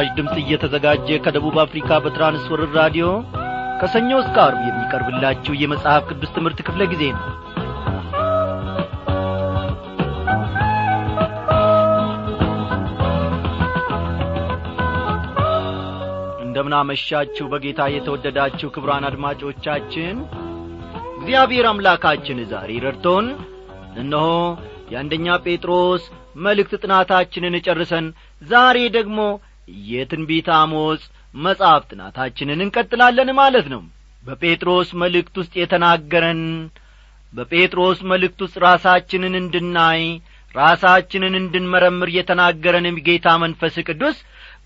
ይህ ምስራች ድምፅ እየተዘጋጀ ከደቡብ አፍሪካ በትራንስወርር ራዲዮ ከሰኞ እስከ አርብ የሚቀርብላችሁ የመጽሐፍ ቅዱስ ትምህርት ክፍለ ጊዜ ነው። እንደምናመሻችሁ በጌታ የተወደዳችሁ ክብራን አድማጮቻችን እግዚአብሔር አምላካችን ዛሬ ረድቶን እነሆ የአንደኛ ጴጥሮስ መልእክት ጥናታችንን ጨርሰን ዛሬ ደግሞ የትንቢት አሞጽ መጽሐፍ ጥናታችንን እንቀጥላለን ማለት ነው። በጴጥሮስ መልእክት ውስጥ የተናገረን በጴጥሮስ መልእክት ውስጥ ራሳችንን እንድናይ ራሳችንን እንድንመረምር የተናገረንም ጌታ መንፈስ ቅዱስ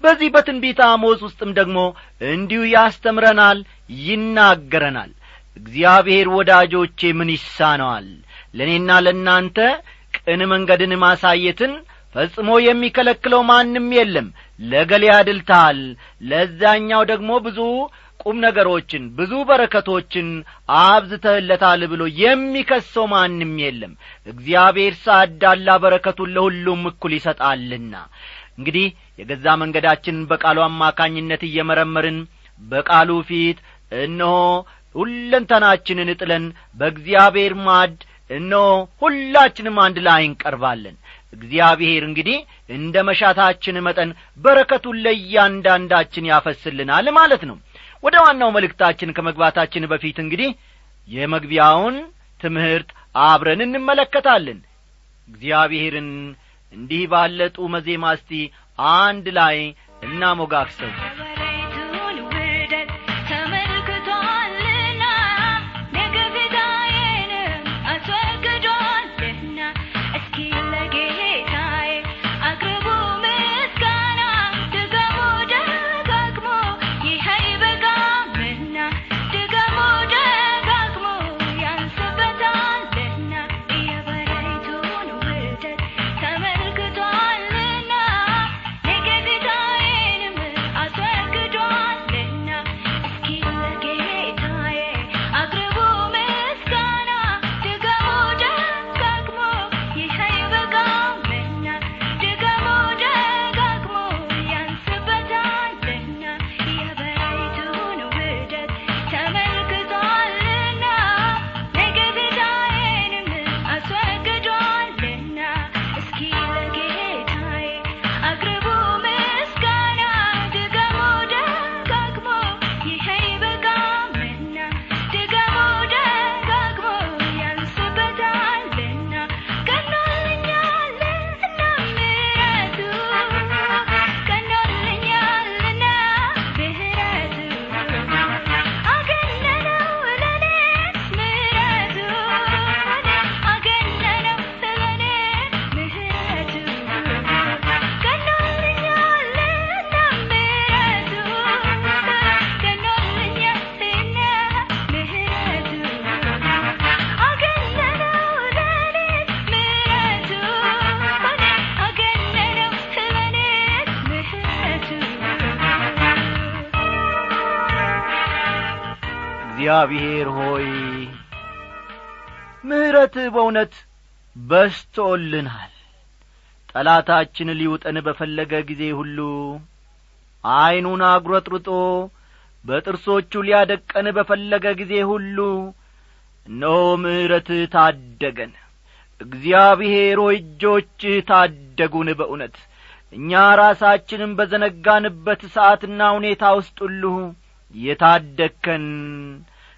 በዚህ በትንቢት አሞጽ ውስጥም ደግሞ እንዲሁ ያስተምረናል ይናገረናል። እግዚአብሔር ወዳጆቼ ምን ይሳነዋል? ለእኔና ለእናንተ ቅን መንገድን ማሳየትን ፈጽሞ የሚከለክለው ማንም የለም። ለገሌ አድልተሃል ለዛኛው ደግሞ ብዙ ቁም ነገሮችን ብዙ በረከቶችን አብዝተህለታል ብሎ የሚከሰው ማንም የለም። እግዚአብሔር ሳዳላ በረከቱን ለሁሉም እኩል ይሰጣልና። እንግዲህ የገዛ መንገዳችንን በቃሉ አማካኝነት እየመረመርን በቃሉ ፊት እነሆ ሁለንተናችንን ጥለን በእግዚአብሔር ማድ እነሆ ሁላችንም አንድ ላይ እንቀርባለን እግዚአብሔር እንግዲህ እንደ መሻታችን መጠን በረከቱን ለእያንዳንዳችን ያፈስልናል ማለት ነው። ወደ ዋናው መልእክታችን ከመግባታችን በፊት እንግዲህ የመግቢያውን ትምህርት አብረን እንመለከታለን። እግዚአብሔርን እንዲህ ባለ ጡመ ዜማ አንድ ላይ እናሞጋግሰው እግዚአብሔር ሆይ ምሕረትህ በእውነት በስቶልናል ጠላታችን ሊውጠን በፈለገ ጊዜ ሁሉ ዐይኑን አጉረጥርጦ በጥርሶቹ ሊያደቀን በፈለገ ጊዜ ሁሉ እነሆ ምሕረትህ ታደገን። እግዚአብሔር ሆይ እጆችህ ታደጉን በእውነት። እኛ ራሳችንም በዘነጋንበት ሰዓትና ሁኔታ ውስጥ ሁሉ የታደግከን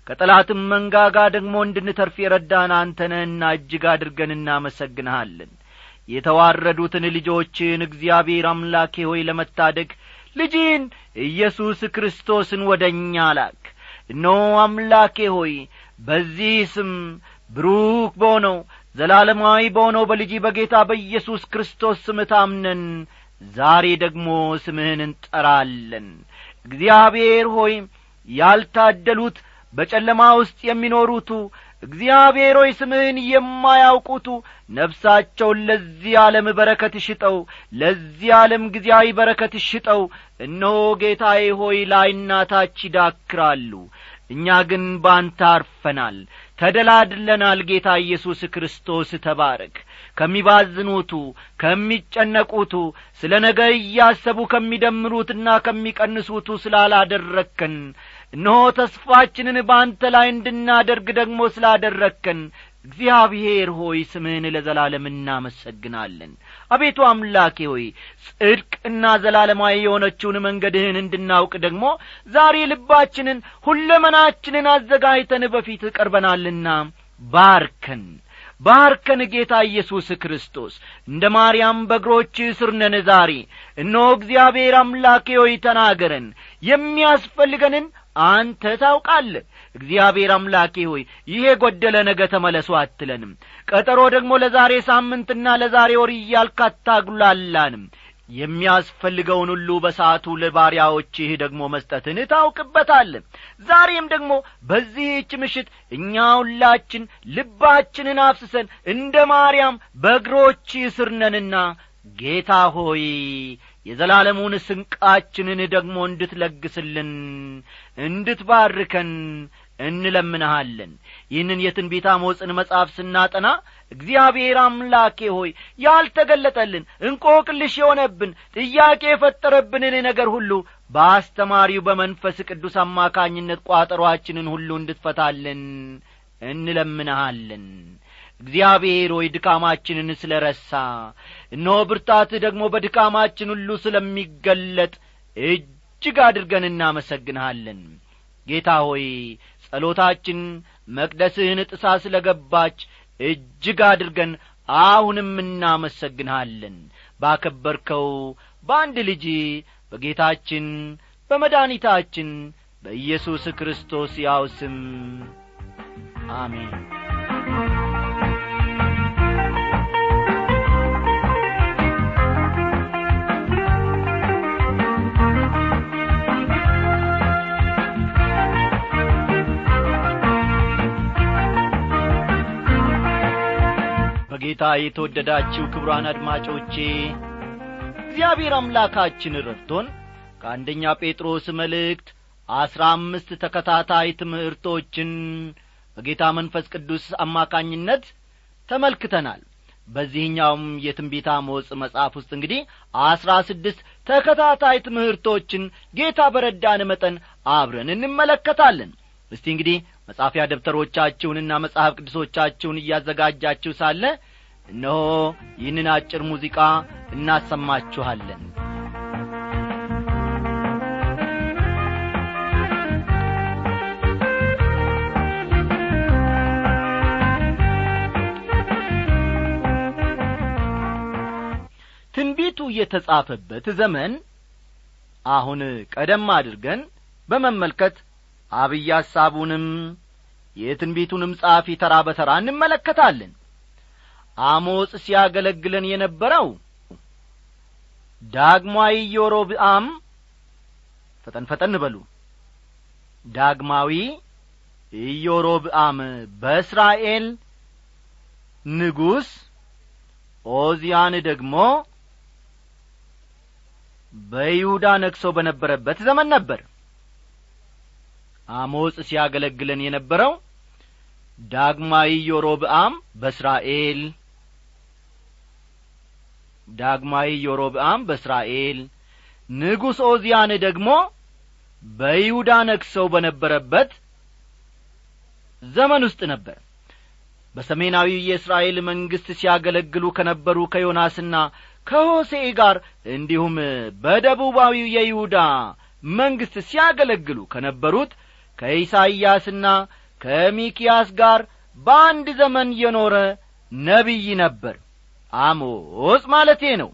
ከጠላትም መንጋጋ ደግሞ እንድንተርፍ የረዳን አንተነህና እጅግ አድርገን እናመሰግንሃለን። የተዋረዱትን ልጆችን እግዚአብሔር አምላኬ ሆይ ለመታደግ ልጅን ኢየሱስ ክርስቶስን ወደ እኛ ላክ። እነሆ አምላኬ ሆይ በዚህ ስም ብሩክ በሆነው ዘላለማዊ በሆነው በልጅ በጌታ በኢየሱስ ክርስቶስ ስም ታምነን ዛሬ ደግሞ ስምህን እንጠራለን። እግዚአብሔር ሆይ ያልታደሉት በጨለማ ውስጥ የሚኖሩቱ እግዚአብሔር ሆይ ስምህን የማያውቁቱ ነፍሳቸውን ለዚህ ዓለም በረከት ሽጠው ለዚህ ዓለም ጊዜያዊ በረከት ሽጠው እነሆ ጌታዬ ሆይ ላይና ታች ይዳክራሉ። እኛ ግን ባንተ አርፈናል ተደላድለናል። ጌታ ኢየሱስ ክርስቶስ ተባረክ። ከሚባዝኑቱ ከሚጨነቁቱ ስለ ነገ እያሰቡ ከሚደምሩትና ከሚቀንሱቱ ስላላደረግከን እነሆ ተስፋችንን በአንተ ላይ እንድናደርግ ደግሞ ስላደረግከን እግዚአብሔር ሆይ ስምህን ለዘላለም እናመሰግናለን። አቤቱ አምላኬ ሆይ ጽድቅና ዘላለማዊ የሆነችውን መንገድህን እንድናውቅ ደግሞ ዛሬ ልባችንን ሁለመናችንን አዘጋጅተን በፊት ቀርበናልና ባርከን ባርከን ጌታ ኢየሱስ ክርስቶስ። እንደ ማርያም በእግሮች ስር ነን ዛሬ። እነሆ እግዚአብሔር አምላኬ ሆይ ተናገረን። የሚያስፈልገንን አንተ ታውቃለህ። እግዚአብሔር አምላኬ ሆይ ይሄ ጐደለ ነገ ተመለሱ አትለንም። ቀጠሮ ደግሞ ለዛሬ ሳምንትና ለዛሬ ወር እያልክ የሚያስፈልገውን ሁሉ በሰዓቱ ለባሪያዎችህ ደግሞ መስጠትን ታውቅበታል ዛሬም ደግሞ በዚህች ምሽት እኛ ሁላችን ልባችንን አፍስሰን እንደ ማርያም በእግሮች ስር ጌታ ሆይ የዘላለሙን ስንቃችንን ደግሞ እንድትለግስልን እንድትባርከን እንለምንሃለን። ይህንን የትንቢት አሞጽን መጽሐፍ ስናጠና እግዚአብሔር አምላኬ ሆይ ያልተገለጠልን እንቆቅልሽ የሆነብን ጥያቄ የፈጠረብንን ነገር ሁሉ በአስተማሪው በመንፈስ ቅዱስ አማካኝነት ቋጠሮአችንን ሁሉ እንድትፈታልን እንለምንሃለን እግዚአብሔር ሆይ ድካማችንን ስለ ረሳ እነሆ ብርታትህ ደግሞ በድካማችን ሁሉ ስለሚገለጥ እጅግ አድርገን እናመሰግንሃለን። ጌታ ሆይ ጸሎታችን መቅደስህን ጥሳ ስለ ገባች እጅግ አድርገን አሁንም እናመሰግንሃለን። ባከበርከው በአንድ ልጅ በጌታችን በመድኃኒታችን በኢየሱስ ክርስቶስ ያው ስም አሜን በጌታ የተወደዳችሁ ክቡራን አድማጮቼ እግዚአብሔር አምላካችን ረድቶን ከአንደኛ ጴጥሮስ መልእክት አስራ አምስት ተከታታይ ትምህርቶችን በጌታ መንፈስ ቅዱስ አማካኝነት ተመልክተናል። በዚህኛውም የትንቢት አሞጽ መጽሐፍ ውስጥ እንግዲህ አስራ ስድስት ተከታታይ ትምህርቶችን ጌታ በረዳን መጠን አብረን እንመለከታለን። እስቲ እንግዲህ መጻፊያ ደብተሮቻችሁንና መጽሐፍ ቅዱሶቻችሁን እያዘጋጃችሁ ሳለ እነሆ ይህንን አጭር ሙዚቃ እናሰማችኋለን። ትንቢቱ የተጻፈበት ዘመን አሁን ቀደም አድርገን በመመልከት አብይ ሐሳቡንም የትንቢቱንም ጸሐፊ ተራ በተራ እንመለከታለን። አሞጽ ሲያገለግለን የነበረው ዳግማዊ ኢዮሮብአም ፈጠን ፈጠን በሉ። ዳግማዊ ኢዮሮብአም በእስራኤል ንጉሥ ኦዚያን ደግሞ በይሁዳ ነግሶ በነበረበት ዘመን ነበር አሞጽ ሲያገለግለን የነበረው ዳግማዊ ዮሮብአም በእስራኤል። ዳግማዊ ዮሮብአም በእስራኤል። ንጉሥ ኦዚያን ደግሞ በይሁዳ ነግሰው በነበረበት ዘመን ውስጥ ነበር። በሰሜናዊ የእስራኤል መንግሥት ሲያገለግሉ ከነበሩ ከዮናስና ከሆሴዕ ጋር እንዲሁም በደቡባዊው የይሁዳ መንግሥት ሲያገለግሉ ከነበሩት ከኢሳይያስና ከሚኪያስ ጋር በአንድ ዘመን የኖረ ነቢይ ነበር። አሞጽ ማለቴ ነው።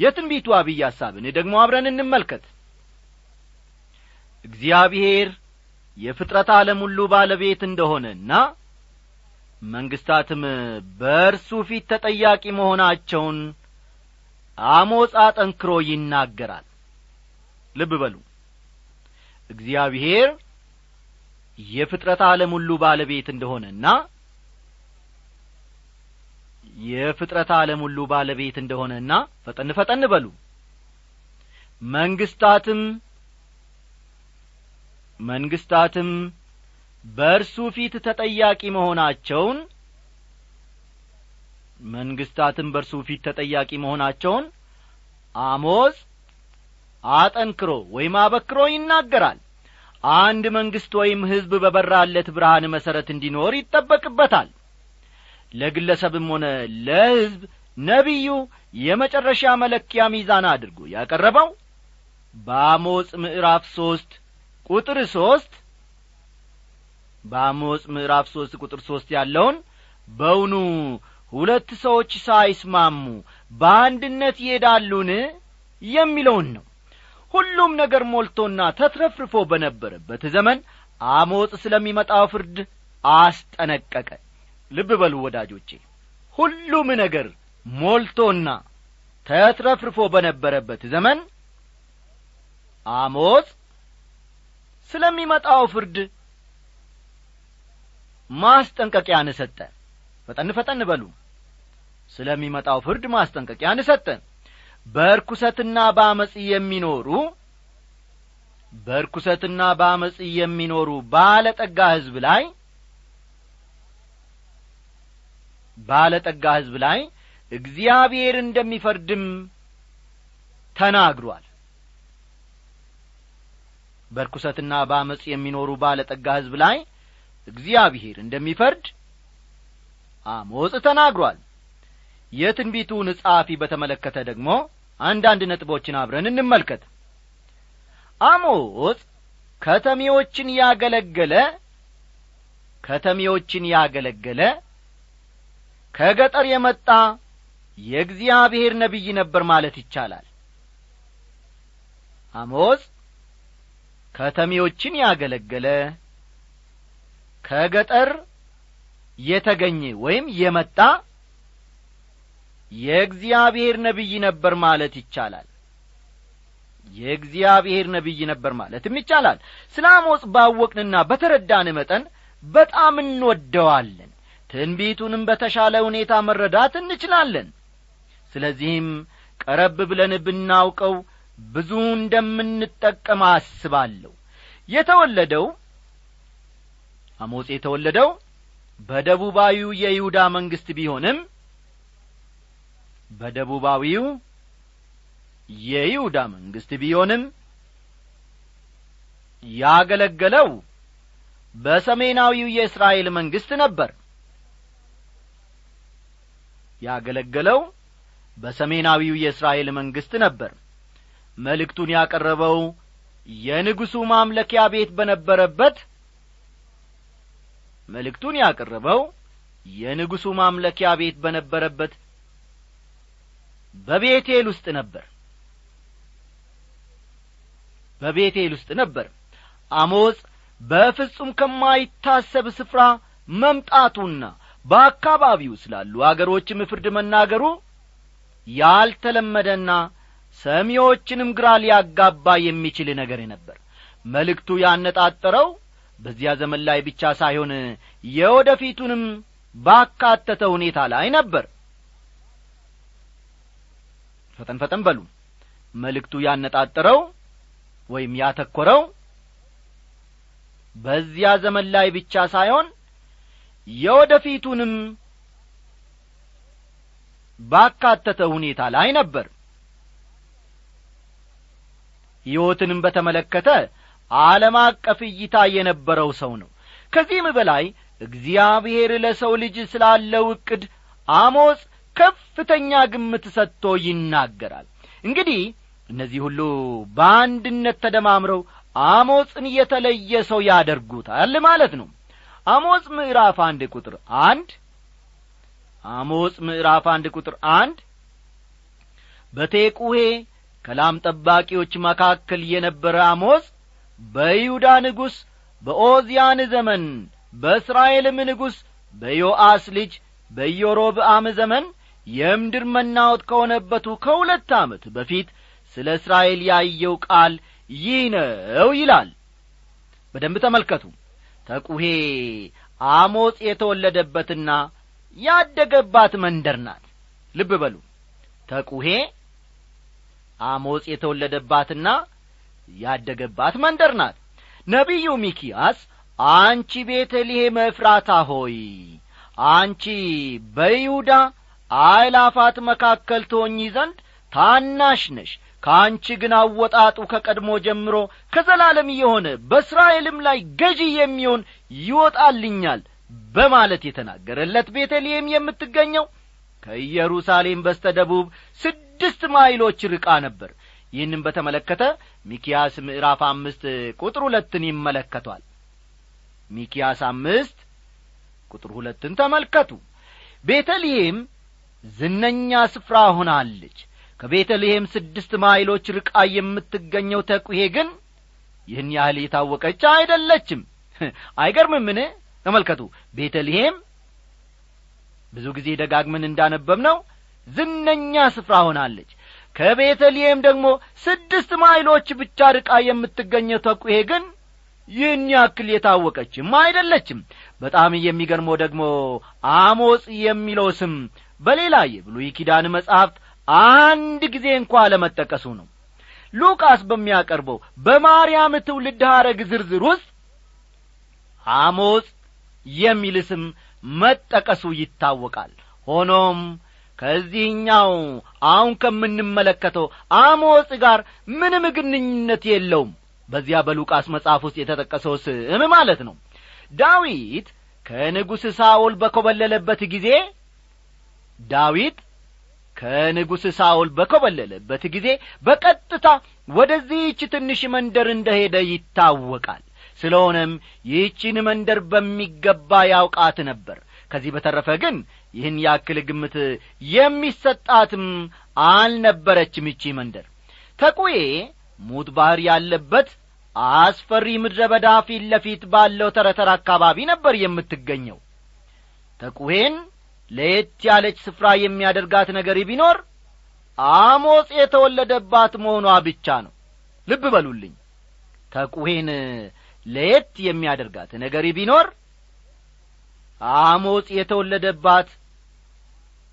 የትንቢቱ አብይ ሐሳብን ደግሞ አብረን እንመልከት። እግዚአብሔር የፍጥረት ዓለም ሁሉ ባለቤት እንደሆነና መንግሥታትም በእርሱ ፊት ተጠያቂ መሆናቸውን አሞጽ አጠንክሮ ይናገራል። ልብ በሉ እግዚአብሔር የፍጥረት ዓለም ሁሉ ባለቤት እንደሆነና የፍጥረት ዓለም ሁሉ ባለቤት እንደሆነና ፈጠን ፈጠን በሉ። መንግስታትም መንግስታትም በእርሱ ፊት ተጠያቂ መሆናቸውን መንግስታትም በእርሱ ፊት ተጠያቂ መሆናቸውን አሞጽ አጠንክሮ ወይም አበክሮ ይናገራል አንድ መንግሥት ወይም ሕዝብ በበራለት ብርሃን መሠረት እንዲኖር ይጠበቅበታል። ለግለሰብም ሆነ ለሕዝብ ነቢዩ የመጨረሻ መለኪያ ሚዛን አድርጎ ያቀረበው በአሞጽ ምዕራፍ ሦስት ቁጥር ሦስት በአሞጽ ምዕራፍ ሦስት ቁጥር ሦስት ያለውን በውኑ ሁለት ሰዎች ሳይስማሙ በአንድነት ይሄዳሉን? የሚለውን ነው ሁሉም ነገር ሞልቶና ተትረፍርፎ በነበረበት ዘመን አሞጽ ስለሚመጣው ፍርድ አስጠነቀቀ። ልብ በሉ ወዳጆቼ ሁሉም ነገር ሞልቶና ተትረፍርፎ በነበረበት ዘመን አሞጽ ስለሚመጣው ፍርድ ማስጠንቀቂያን ሰጠ። ፈጠን ፈጠን በሉ። ስለሚመጣው ፍርድ ማስጠንቀቂያን ሰጠ በርኩሰትና በአመፅ የሚኖሩ በርኩሰትና በአመፅ የሚኖሩ ባለጠጋ ሕዝብ ላይ ባለጠጋ ሕዝብ ላይ እግዚአብሔር እንደሚፈርድም ተናግሯል። በርኩሰትና በአመፅ የሚኖሩ ባለጠጋ ሕዝብ ላይ እግዚአብሔር እንደሚፈርድ አሞጽ ተናግሯል የትንቢቱን ጸሐፊ በተመለከተ ደግሞ አንዳንድ ነጥቦችን አብረን እንመልከት። አሞጽ ከተሜዎችን ያገለገለ ከተሜዎችን ያገለገለ ከገጠር የመጣ የእግዚአብሔር ነቢይ ነበር ማለት ይቻላል። አሞጽ ከተሜዎችን ያገለገለ ከገጠር የተገኘ ወይም የመጣ የእግዚአብሔር ነቢይ ነበር ማለት ይቻላል። የእግዚአብሔር ነቢይ ነበር ማለትም ይቻላል። ስለ አሞጽ ባወቅንና በተረዳን መጠን በጣም እንወደዋለን። ትንቢቱንም በተሻለ ሁኔታ መረዳት እንችላለን። ስለዚህም ቀረብ ብለን ብናውቀው ብዙ እንደምንጠቀም አስባለሁ። የተወለደው አሞጽ የተወለደው በደቡባዊው የይሁዳ መንግሥት ቢሆንም በደቡባዊው የይሁዳ መንግሥት ቢሆንም ያገለገለው በሰሜናዊው የእስራኤል መንግሥት ነበር። ያገለገለው በሰሜናዊው የእስራኤል መንግሥት ነበር። መልእክቱን ያቀረበው የንጉሡ ማምለኪያ ቤት በነበረበት መልእክቱን ያቀረበው የንጉሡ ማምለኪያ ቤት በነበረበት በቤቴል ውስጥ ነበር። በቤቴል ውስጥ ነበር። አሞጽ በፍጹም ከማይታሰብ ስፍራ መምጣቱና በአካባቢው ስላሉ አገሮችም ፍርድ መናገሩ ያልተለመደና ሰሚዎችንም ግራ ሊያጋባ የሚችል ነገር ነበር። መልእክቱ ያነጣጠረው በዚያ ዘመን ላይ ብቻ ሳይሆን የወደፊቱንም ባካተተ ሁኔታ ላይ ነበር ፈጠን ፈጠን በሉ። መልእክቱ ያነጣጠረው ወይም ያተኰረው በዚያ ዘመን ላይ ብቻ ሳይሆን የወደፊቱንም ባካተተ ሁኔታ ላይ ነበር። ሕይወትንም በተመለከተ ዓለም አቀፍ እይታ የነበረው ሰው ነው። ከዚህም በላይ እግዚአብሔር ለሰው ልጅ ስላለው ዕቅድ አሞጽ ከፍተኛ ግምት ሰጥቶ ይናገራል። እንግዲህ እነዚህ ሁሉ በአንድነት ተደማምረው አሞጽን የተለየ ሰው ያደርጉታል ማለት ነው። አሞጽ ምዕራፍ አንድ ቁጥር አንድ አሞጽ ምዕራፍ አንድ ቁጥር አንድ በቴቁሄ ከላም ጠባቂዎች መካከል የነበረ አሞጽ በይሁዳ ንጉሥ በኦዚያን ዘመን በእስራኤልም ንጉሥ በዮአስ ልጅ በኢዮሮብአም ዘመን የምድር መናወጥ ከሆነበቱ ከሁለት ዓመት በፊት ስለ እስራኤል ያየው ቃል ይህ ነው ይላል። በደንብ ተመልከቱ። ተቁሄ አሞጽ የተወለደበትና ያደገባት መንደር ናት። ልብ በሉ። ተቁሄ አሞጽ የተወለደባትና ያደገባት መንደር ናት። ነቢዩ ሚኪያስ አንቺ ቤተልሔም ኤፍራታ ሆይ አንቺ በይሁዳ አእላፋት መካከል ትሆኚ ዘንድ ታናሽ ነሽ። ከአንቺ ግን አወጣጡ ከቀድሞ ጀምሮ ከዘላለም የሆነ በእስራኤልም ላይ ገዢ የሚሆን ይወጣልኛል በማለት የተናገረለት ቤተልሔም የምትገኘው ከኢየሩሳሌም በስተ ደቡብ ስድስት ማይሎች ርቃ ነበር። ይህንም በተመለከተ ሚኪያስ ምዕራፍ አምስት ቁጥር ሁለትን ይመለከቷል። ሚኪያስ አምስት ቁጥር ሁለትን ተመልከቱ። ቤተልሔም ዝነኛ ስፍራ ሆናለች። ከቤተልሔም ስድስት ማይሎች ርቃ የምትገኘው ተቁሄ ግን ይህን ያህል የታወቀች አይደለችም። አይገርምምን? ተመልከቱ። ቤተልሔም ብዙ ጊዜ ደጋግመን እንዳነበብ ነው ዝነኛ ስፍራ ሆናለች። ከቤተልሔም ደግሞ ስድስት ማይሎች ብቻ ርቃ የምትገኘው ተቁሄ ግን ይህን ያክል የታወቀችም አይደለችም። በጣም የሚገርመው ደግሞ አሞጽ የሚለው ስም በሌላ የብሉይ ኪዳን መጻሕፍት አንድ ጊዜ እንኳ ለመጠቀሱ ነው። ሉቃስ በሚያቀርበው በማርያም ትውልድ ሐረግ ዝርዝር ውስጥ አሞጽ የሚል ስም መጠቀሱ ይታወቃል። ሆኖም ከዚህኛው አሁን ከምንመለከተው አሞጽ ጋር ምንም ግንኙነት የለውም። በዚያ በሉቃስ መጽሐፍ ውስጥ የተጠቀሰው ስም ማለት ነው። ዳዊት ከንጉሥ ሳኦል በኰበለለበት ጊዜ ዳዊት ከንጉሥ ሳኦል በኰበለለበት ጊዜ በቀጥታ ወደዚህች ትንሽ መንደር እንደ ሄደ ይታወቃል። ስለሆነም ይህችን መንደር በሚገባ ያውቃት ነበር። ከዚህ በተረፈ ግን ይህን ያክል ግምት የሚሰጣትም አልነበረችም ይቺ መንደር። ተቁዬ ሙት ባሕር ያለበት አስፈሪ ምድረ በዳ ፊት ለፊት ባለው ተረተር አካባቢ ነበር የምትገኘው። ተቁሄን ለየት ያለች ስፍራ የሚያደርጋት ነገር ቢኖር አሞጽ የተወለደባት መሆኗ ብቻ ነው። ልብ በሉልኝ። ተቁሄን ለየት የሚያደርጋት ነገር ቢኖር አሞጽ የተወለደባት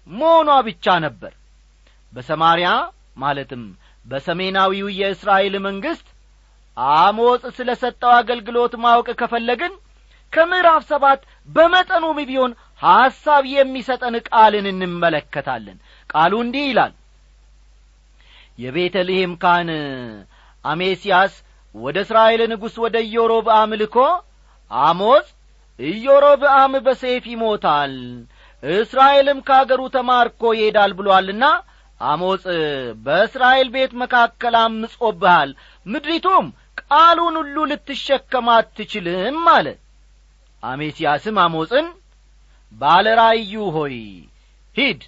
መሆኗ ብቻ ነበር። በሰማርያ ማለትም በሰሜናዊው የእስራኤል መንግሥት አሞጽ ስለ ሰጠው አገልግሎት ማወቅ ከፈለግን ከምዕራፍ ሰባት በመጠኑም ቢሆን ሐሳብ የሚሰጠን ቃልን እንመለከታለን። ቃሉ እንዲህ ይላል። የቤተልሔም ካህን አሜስያስ ወደ እስራኤል ንጉሥ ወደ ኢዮሮብአም ልኮ አሞጽ ኢዮሮብአም በሰይፍ ይሞታል እስራኤልም ከአገሩ ተማርኮ ይሄዳል ብሎአልና አሞጽ በእስራኤል ቤት መካከል አምጾብሃል ምድሪቱም ቃሉን ሁሉ ልትሸከም አትችልም አለ። አሜስያስም አሞጽን ባለ ራእዩ ሆይ ሂድ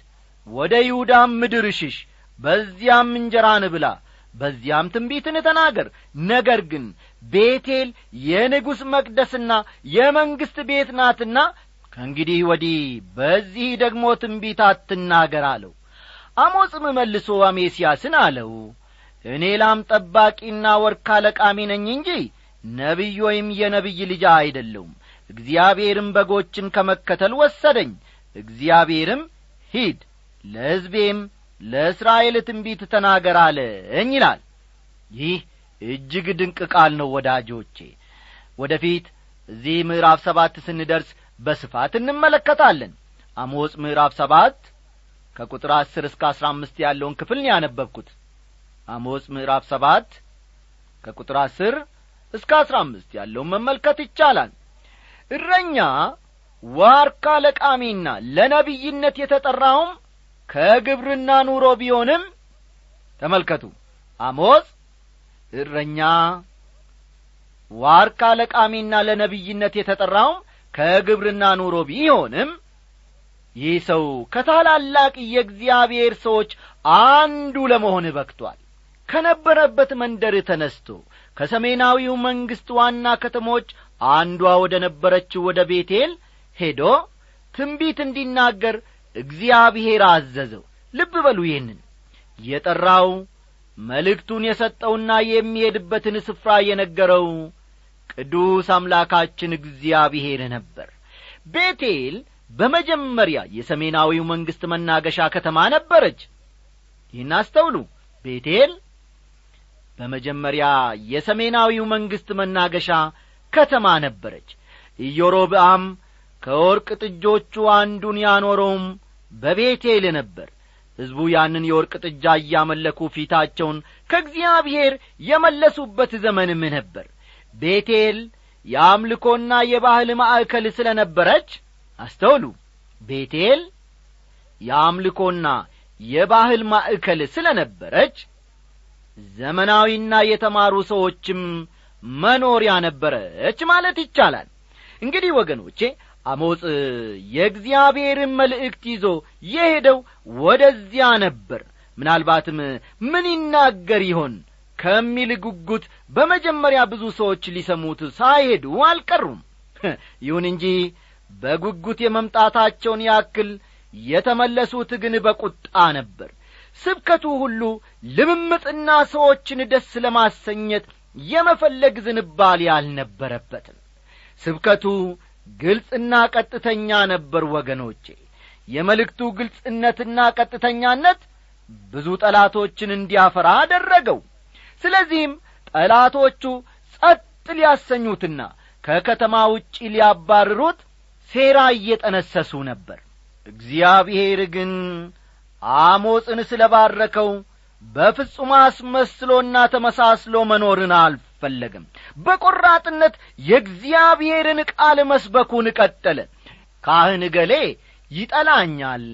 ወደ ይሁዳም ምድር ሽሽ በዚያም እንጀራን ብላ በዚያም ትንቢትን ተናገር። ነገር ግን ቤቴል የንጉሥ መቅደስና የመንግሥት ቤት ናትና ከእንግዲህ ወዲህ በዚህ ደግሞ ትንቢት አትናገር አለው። አሞጽም መልሶ አሜስያስን አለው እኔ ላም ጠባቂና ወርካ ለቃሚ ነኝ እንጂ ነቢይ ወይም የነቢይ ልጅ አይደለውም እግዚአብሔርም በጎችን ከመከተል ወሰደኝ። እግዚአብሔርም ሂድ ለሕዝቤም ለእስራኤል ትንቢት ተናገር አለኝ ይላል። ይህ እጅግ ድንቅ ቃል ነው ወዳጆቼ። ወደ ፊት እዚህ ምዕራፍ ሰባት ስንደርስ በስፋት እንመለከታለን። አሞጽ ምዕራፍ ሰባት ከቁጥር አስር እስከ አስራ አምስት ያለውን ክፍል ያነበብኩት። አሞጽ ምዕራፍ ሰባት ከቁጥር አስር እስከ አስራ አምስት ያለውን መመልከት ይቻላል እረኛ ዋርካ ለቃሚና ለነቢይነት የተጠራውም ከግብርና ኑሮ ቢሆንም ተመልከቱ አሞጽ እረኛ ዋርካ ለቃሚና ለነቢይነት የተጠራውም ከግብርና ኑሮ ቢሆንም ይህ ሰው ከታላላቅ የእግዚአብሔር ሰዎች አንዱ ለመሆን በክቷል ከነበረበት መንደር ተነስቶ ከሰሜናዊው መንግሥት ዋና ከተሞች አንዷ ወደ ነበረችው ወደ ቤቴል ሄዶ ትንቢት እንዲናገር እግዚአብሔር አዘዘው። ልብ በሉ ይህንን። የጠራው መልእክቱን የሰጠውና የሚሄድበትን ስፍራ የነገረው ቅዱስ አምላካችን እግዚአብሔር ነበር። ቤቴል በመጀመሪያ የሰሜናዊው መንግሥት መናገሻ ከተማ ነበረች። ይህን አስተውሉ። ቤቴል በመጀመሪያ የሰሜናዊው መንግሥት መናገሻ ከተማ ነበረች። ኢዮሮብአም ከወርቅ ጥጆቹ አንዱን ያኖረውም በቤቴል ነበር። ሕዝቡ ያንን የወርቅ ጥጃ እያመለኩ ፊታቸውን ከእግዚአብሔር የመለሱበት ዘመንም ነበር። ቤቴል የአምልኮና የባህል ማዕከል ስለ ነበረች አስተውሉ። ቤቴል የአምልኮና የባህል ማዕከል ስለ ነበረች ዘመናዊና የተማሩ ሰዎችም መኖሪያ ነበረች ማለት ይቻላል። እንግዲህ ወገኖቼ አሞጽ የእግዚአብሔርን መልእክት ይዞ የሄደው ወደዚያ ነበር። ምናልባትም ምን ይናገር ይሆን ከሚል ጉጉት በመጀመሪያ ብዙ ሰዎች ሊሰሙት ሳይሄዱ አልቀሩም። ይሁን እንጂ በጉጉት የመምጣታቸውን ያክል የተመለሱት ግን በቁጣ ነበር። ስብከቱ ሁሉ ልምምጥና ሰዎችን ደስ ለማሰኘት የመፈለግ ዝንባሌ አልነበረበትም። ስብከቱ ግልጽና ቀጥተኛ ነበር ወገኖቼ። የመልእክቱ ግልጽነትና ቀጥተኛነት ብዙ ጠላቶችን እንዲያፈራ አደረገው። ስለዚህም ጠላቶቹ ጸጥ ሊያሰኙትና ከከተማ ውጪ ሊያባርሩት ሴራ እየጠነሰሱ ነበር። እግዚአብሔር ግን አሞጽን ስለ ባረከው በፍጹም አስመስሎና ተመሳስሎ መኖርን አልፈለግም በቈራጥነት የእግዚአብሔርን ቃል መስበኩን ቀጠለ። ካህን ገሌ ይጠላኛል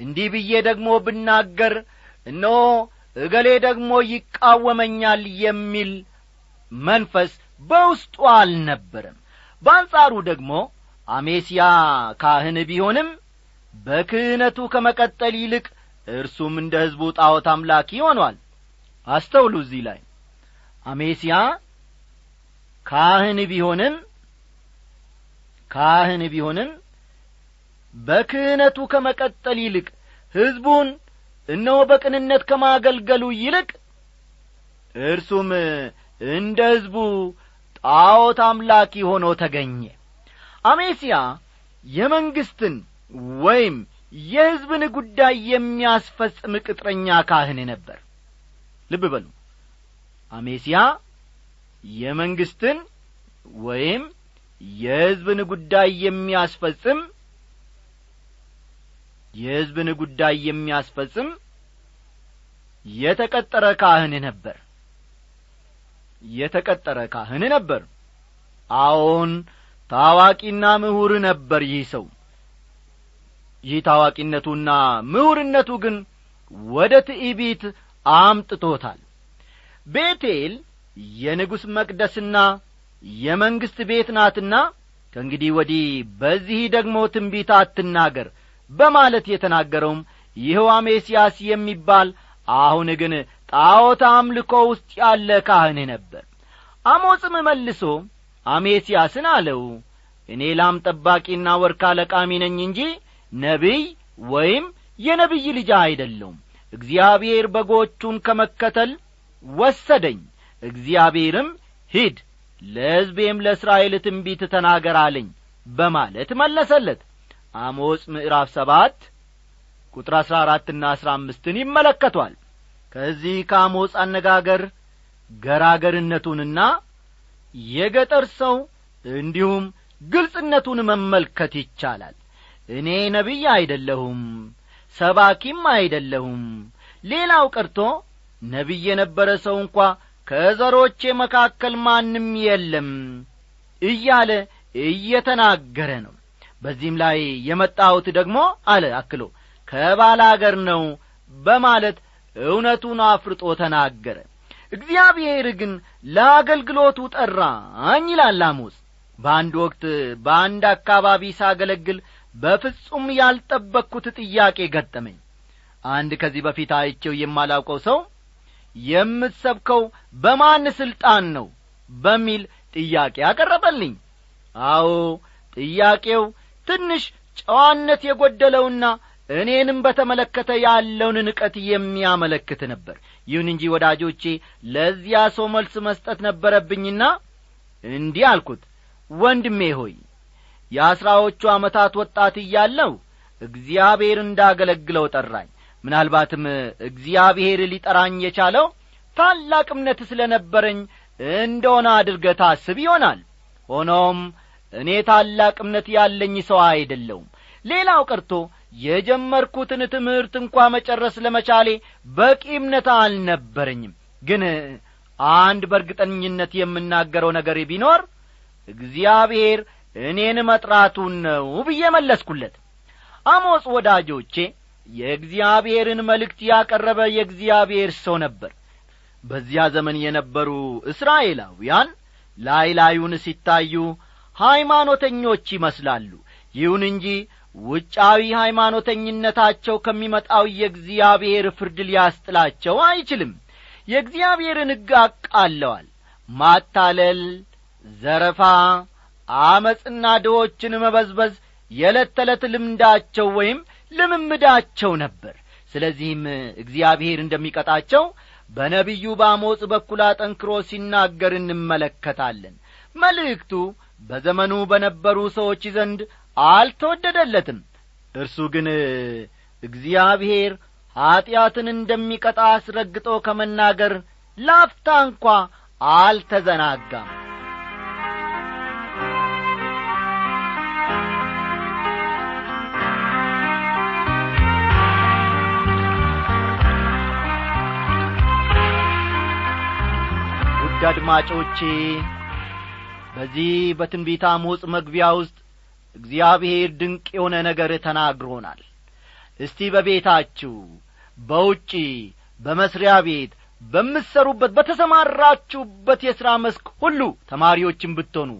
እንዲህ ብዬ ደግሞ ብናገር እነሆ እገሌ ደግሞ ይቃወመኛል የሚል መንፈስ በውስጡ አልነበረም። በአንጻሩ ደግሞ አሜስያ ካህን ቢሆንም በክህነቱ ከመቀጠል ይልቅ እርሱም እንደ ሕዝቡ ጣዖት አምላኪ ሆኗል አስተውሉ እዚህ ላይ። አሜስያ ካህን ቢሆንም ካህን ቢሆንም በክህነቱ ከመቀጠል ይልቅ ሕዝቡን እነሆ በቅንነት ከማገልገሉ ይልቅ እርሱም እንደ ሕዝቡ ጣዖት አምላኪ ሆኖ ተገኘ። አሜስያ የመንግስትን ወይም የሕዝብን ጉዳይ የሚያስፈጽም ቅጥረኛ ካህን ነበር። ልብ በሉ። አሜስያ የመንግስትን ወይም የሕዝብን ጉዳይ የሚያስፈጽም የሕዝብን ጉዳይ የሚያስፈጽም የተቀጠረ ካህን ነበር። የተቀጠረ ካህን ነበር። አዎን ታዋቂና ምሁር ነበር ይህ ሰው ይህ ታዋቂነቱና ምሁርነቱ ግን ወደ ትዕቢት አምጥቶታል። ቤቴል የንጉሥ መቅደስና የመንግሥት ቤት ናትና ከእንግዲህ ወዲህ በዚህ ደግሞ ትንቢት አትናገር በማለት የተናገረውም ይኸው አሜስያስ የሚባል አሁን ግን ጣዖት አምልኮ ውስጥ ያለ ካህን ነበር። አሞጽም መልሶ አሜስያስን አለው እኔ ላም ጠባቂና ወርካ ለቃሚ ነኝ እንጂ ነቢይ ወይም የነቢይ ልጅ አይደለውም እግዚአብሔር በጎቹን ከመከተል ወሰደኝ። እግዚአብሔርም ሂድ ለሕዝቤም ለእስራኤል ትንቢት ተናገር አለኝ በማለት መለሰለት። አሞጽ ምዕራፍ ሰባት ቁጥር አሥራ አራትና አሥራ አምስትን ይመለከቷል። ከዚህ ከአሞጽ አነጋገር ገራገርነቱንና የገጠር ሰው እንዲሁም ግልጽነቱን መመልከት ይቻላል እኔ ነቢይ አይደለሁም ሰባኪም አይደለሁም። ሌላው ቀርቶ ነቢይ የነበረ ሰው እንኳ ከዘሮቼ መካከል ማንም የለም እያለ እየተናገረ ነው። በዚህም ላይ የመጣሁት ደግሞ አለ አክሎ ከባል አገር ነው በማለት እውነቱን አፍርጦ ተናገረ። እግዚአብሔር ግን ለአገልግሎቱ ጠራኝ ይላል አሞስ በአንድ ወቅት በአንድ አካባቢ ሳገለግል በፍጹም ያልጠበቅኩት ጥያቄ ገጠመኝ። አንድ ከዚህ በፊት አይቼው የማላውቀው ሰው የምትሰብከው በማን ሥልጣን ነው በሚል ጥያቄ አቀረበልኝ። አዎ ጥያቄው ትንሽ ጨዋነት የጐደለውና እኔንም በተመለከተ ያለውን ንቀት የሚያመለክት ነበር። ይሁን እንጂ ወዳጆቼ ለዚያ ሰው መልስ መስጠት ነበረብኝና እንዲህ አልኩት። ወንድሜ ሆይ የአሥራዎቹ ዓመታት ወጣት እያለው እግዚአብሔር እንዳገለግለው ጠራኝ። ምናልባትም እግዚአብሔር ሊጠራኝ የቻለው ታላቅ እምነት ስለ ነበረኝ እንደሆነ አድርገ ታስብ ይሆናል። ሆኖም እኔ ታላቅ እምነት ያለኝ ሰው አይደለውም ሌላው ቀርቶ የጀመርኩትን ትምህርት እንኳ መጨረስ ለመቻሌ በቂ እምነት አልነበረኝም። ግን አንድ በእርግጠኝነት የምናገረው ነገር ቢኖር እግዚአብሔር እኔን መጥራቱን ነው ብዬ መለስኩለት። አሞጽ ወዳጆቼ የእግዚአብሔርን መልእክት ያቀረበ የእግዚአብሔር ሰው ነበር። በዚያ ዘመን የነበሩ እስራኤላውያን ላይ ላዩን ሲታዩ ሃይማኖተኞች ይመስላሉ። ይሁን እንጂ ውጫዊ ሃይማኖተኝነታቸው ከሚመጣው የእግዚአብሔር ፍርድ ሊያስጥላቸው አይችልም። የእግዚአብሔርን ሕግ አቃለዋል። ማታለል ዘረፋ አመፅና ድሆችን መበዝበዝ የዕለት ተዕለት ልምዳቸው ወይም ልምምዳቸው ነበር። ስለዚህም እግዚአብሔር እንደሚቀጣቸው በነቢዩ በአሞጽ በኩል አጠንክሮ ሲናገር እንመለከታለን። መልእክቱ በዘመኑ በነበሩ ሰዎች ዘንድ አልተወደደለትም። እርሱ ግን እግዚአብሔር ኀጢአትን እንደሚቀጣ አስረግጦ ከመናገር ላፍታ እንኳ አልተዘናጋም አድማጮቼ በዚህ በትንቢት አሞጽ መግቢያ ውስጥ እግዚአብሔር ድንቅ የሆነ ነገር ተናግሮናል። እስቲ በቤታችሁ በውጪ በመስሪያ ቤት በምትሰሩበት በተሰማራችሁበት የሥራ መስክ ሁሉ ተማሪዎችን ብትሆኑ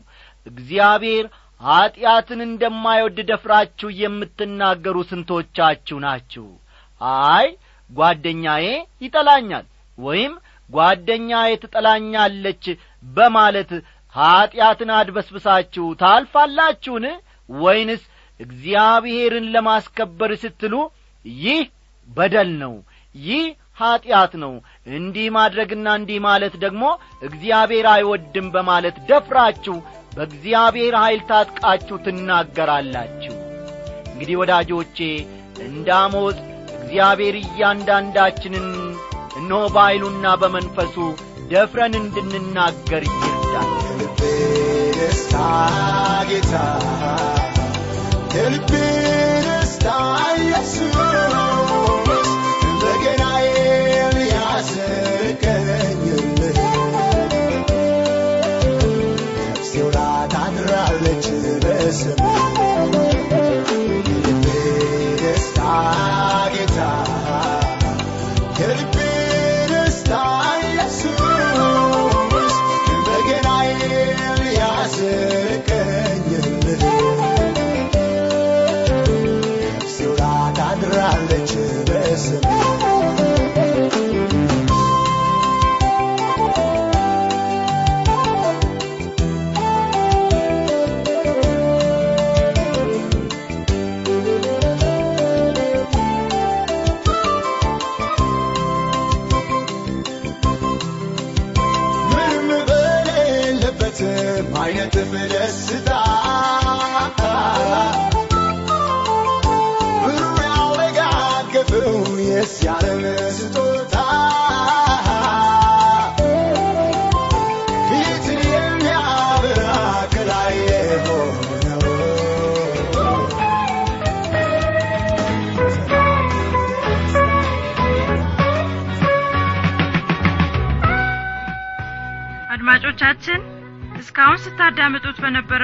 እግዚአብሔር ኀጢአትን እንደማይወድ ደፍራችሁ የምትናገሩ ስንቶቻችሁ ናችሁ? አይ ጓደኛዬ ይጠላኛል ወይም ጓደኛዬ ትጠላኛለች በማለት ኀጢአትን አድበስብሳችሁ ታልፋላችሁን? ወይንስ እግዚአብሔርን ለማስከበር ስትሉ ይህ በደል ነው ይህ ኀጢአት ነው እንዲህ ማድረግና እንዲህ ማለት ደግሞ እግዚአብሔር አይወድም በማለት ደፍራችሁ በእግዚአብሔር ኀይል ታጥቃችሁ ትናገራላችሁ። እንግዲህ ወዳጆቼ እንደ እግዚአብሔር እያንዳንዳችንን እነሆ በኀይሉና በመንፈሱ ደፍረን እንድንናገር ይርዳል። የልቤ ደስታ ጌታ የልቤ ደስታ ኢየሱስ በገናዬን ያስቀኝልህ ታድራለች